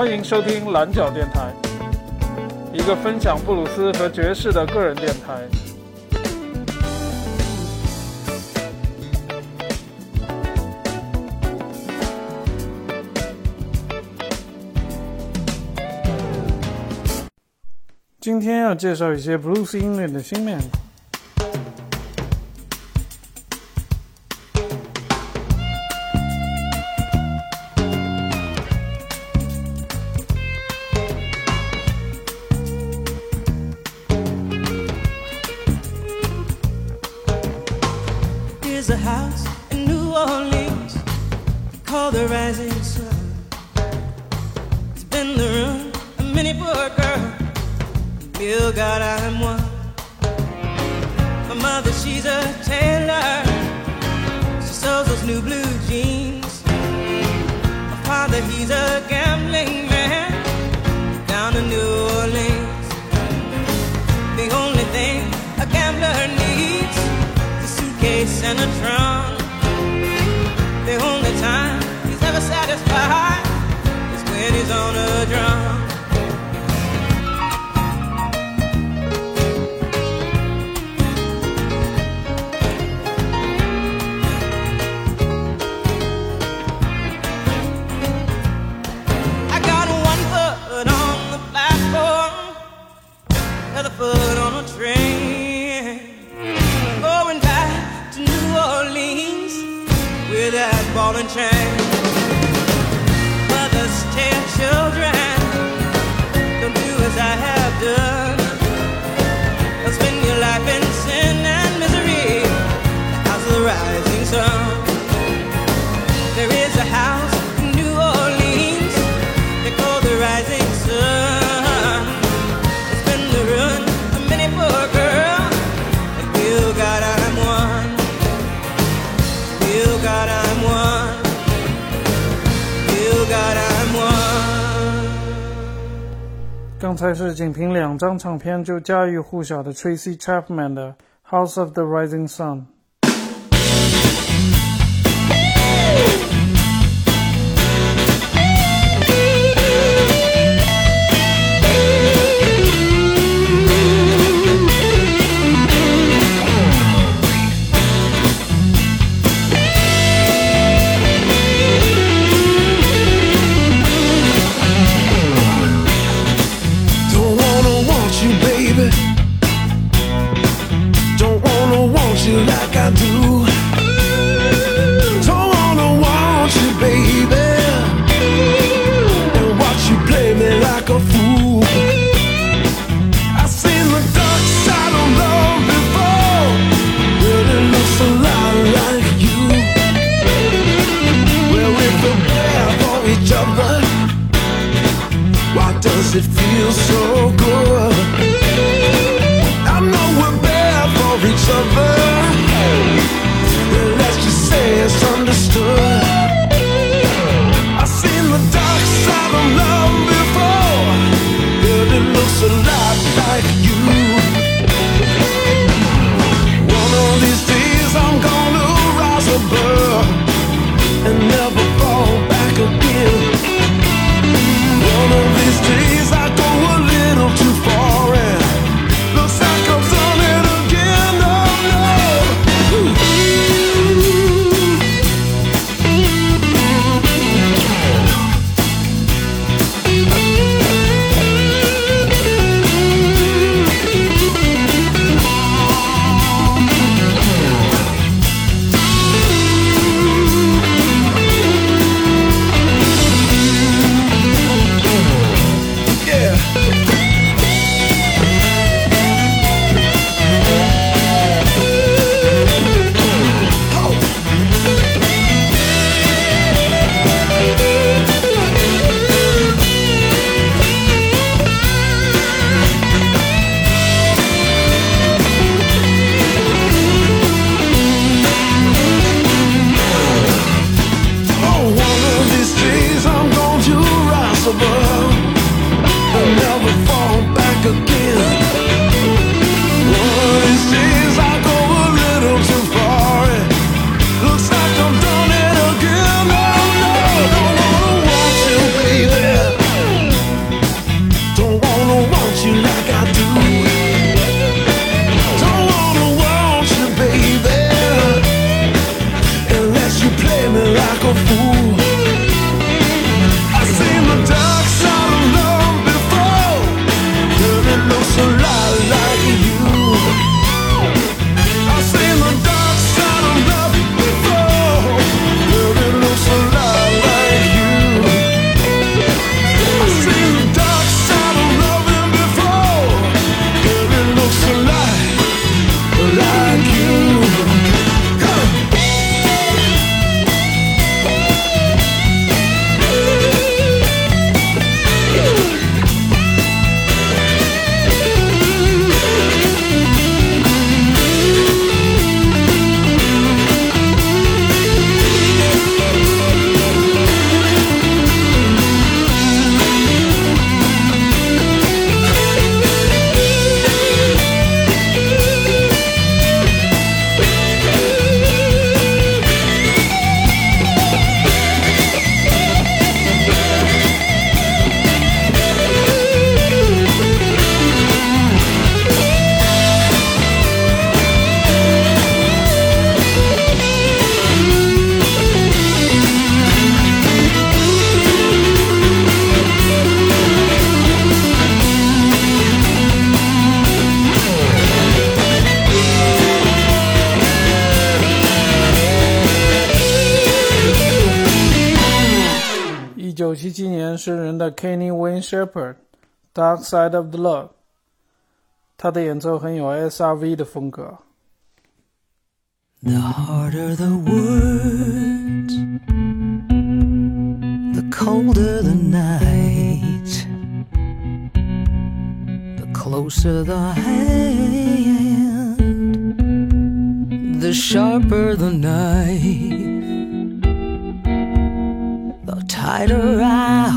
欢迎收听蓝角电台，一个分享布鲁斯和爵士的个人电台。今天要介绍一些布鲁斯音乐的新面孔。The Rising Sun. It's been the room of many poor girl. Bill God, I'm one. My mother, she's a tailor. She sews those new blue jeans. My father, he's a gambling with that ball and chain. Mothers tell children, don't do as I have done. 刚才是仅凭两张唱片就家喻户晓的 Tracy Chapman 的《House of the Rising Sun》。You like I do. Don't wanna want you, baby. And watch you play me like a fool. I've seen the dark side of love before. Really looks a lot like you. Well, there for each other. Why does it feel so algo puro Kenny Wayne Shepherd，《Dark Side of the Love》，他的演奏很有 SRV 的风格。The harder the words, the colder the night, the closer the hand, the sharper the knife, the tighter I.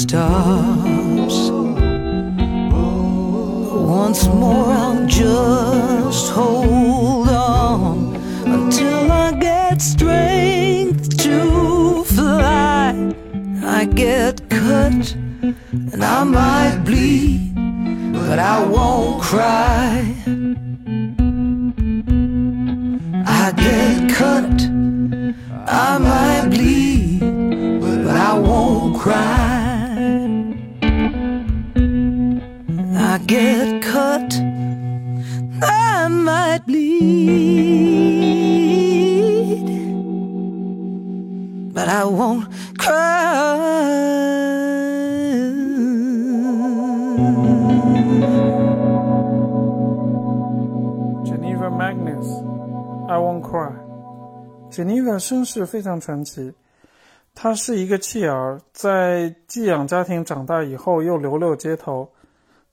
star. But I won't cry. Geneva Magnus, I Won't Cry。Geneva 身世非常传奇，她是一个弃儿，在寄养家庭长大以后又流落街头，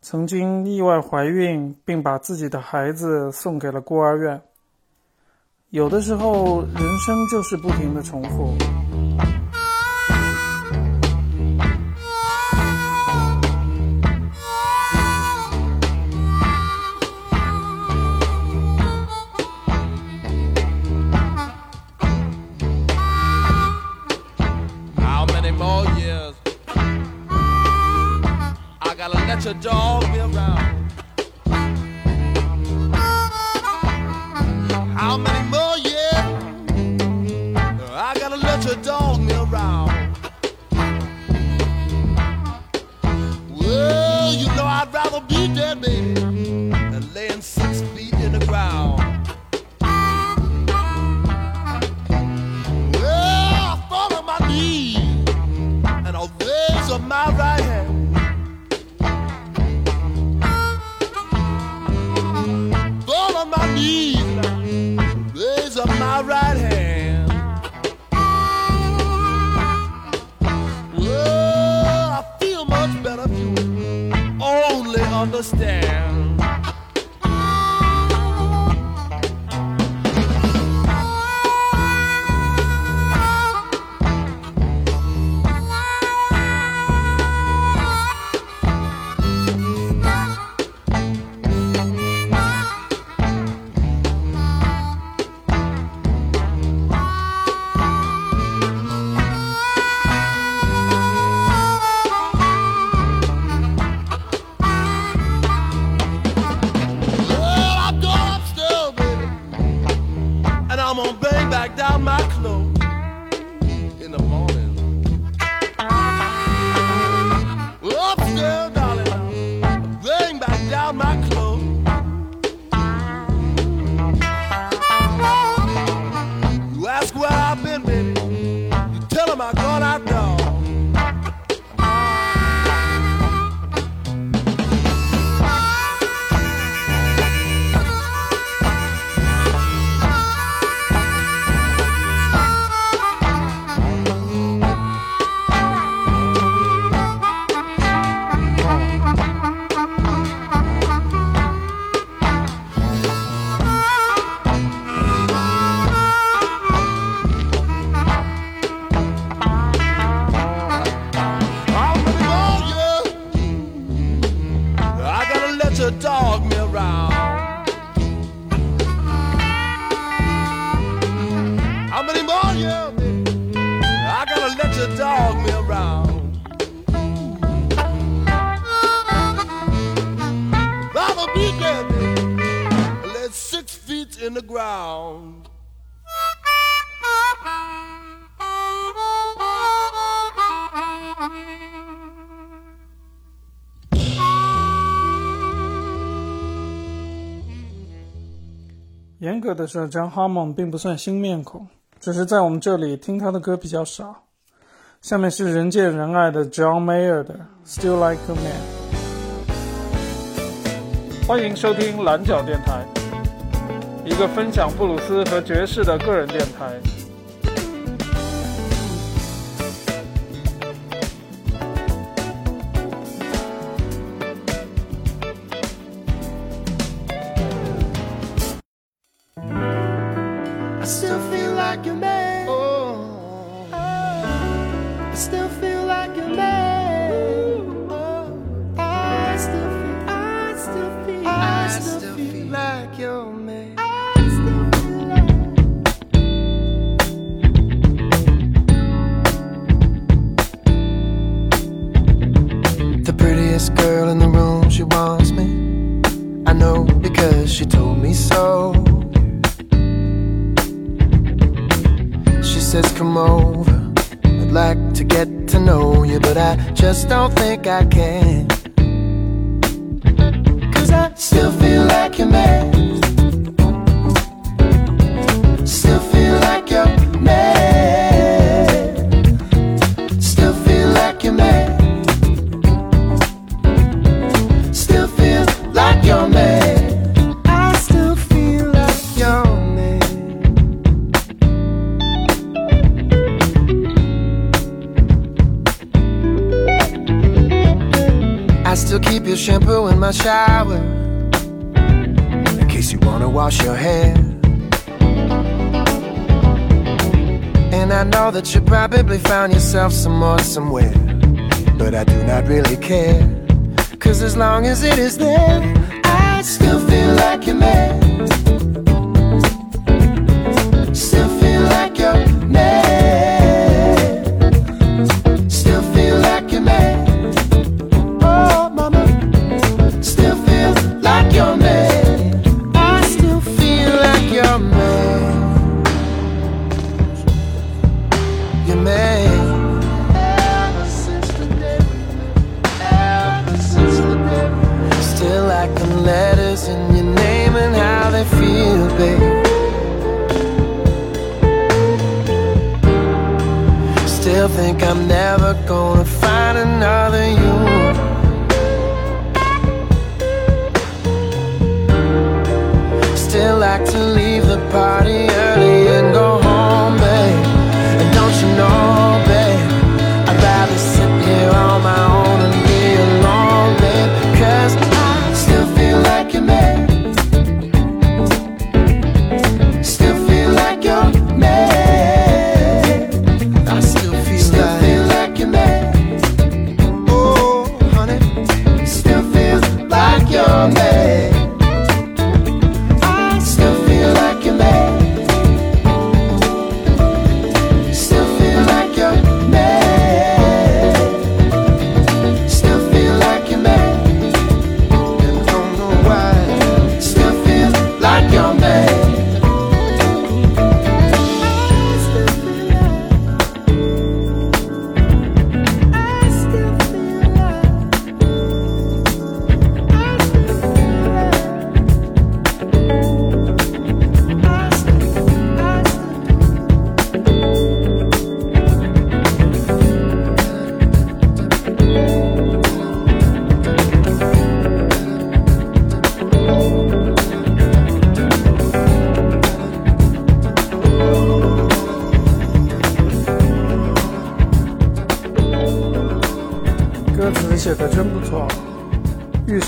曾经意外怀孕，并把自己的孩子送给了孤儿院。有的时候，人生就是不停的重复。严格的说，John Harmon 并不算新面孔，只是在我们这里听他的歌比较少。下面是人见人爱的 John Mayer 的《Still Like a Man》。欢迎收听蓝角电台，一个分享布鲁斯和爵士的个人电台。because she told me so. She says, Come over, I'd like to get to know you, but I just don't think I can. Cause I still feel like you're mad. your shampoo in my shower. In case you wanna wash your hair. And I know that you probably found yourself some more somewhere. But I do not really care. Cause as long as it is there, I still feel like you're mad. back to leave.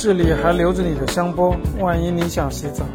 这里还留着你的香波万一你想洗澡。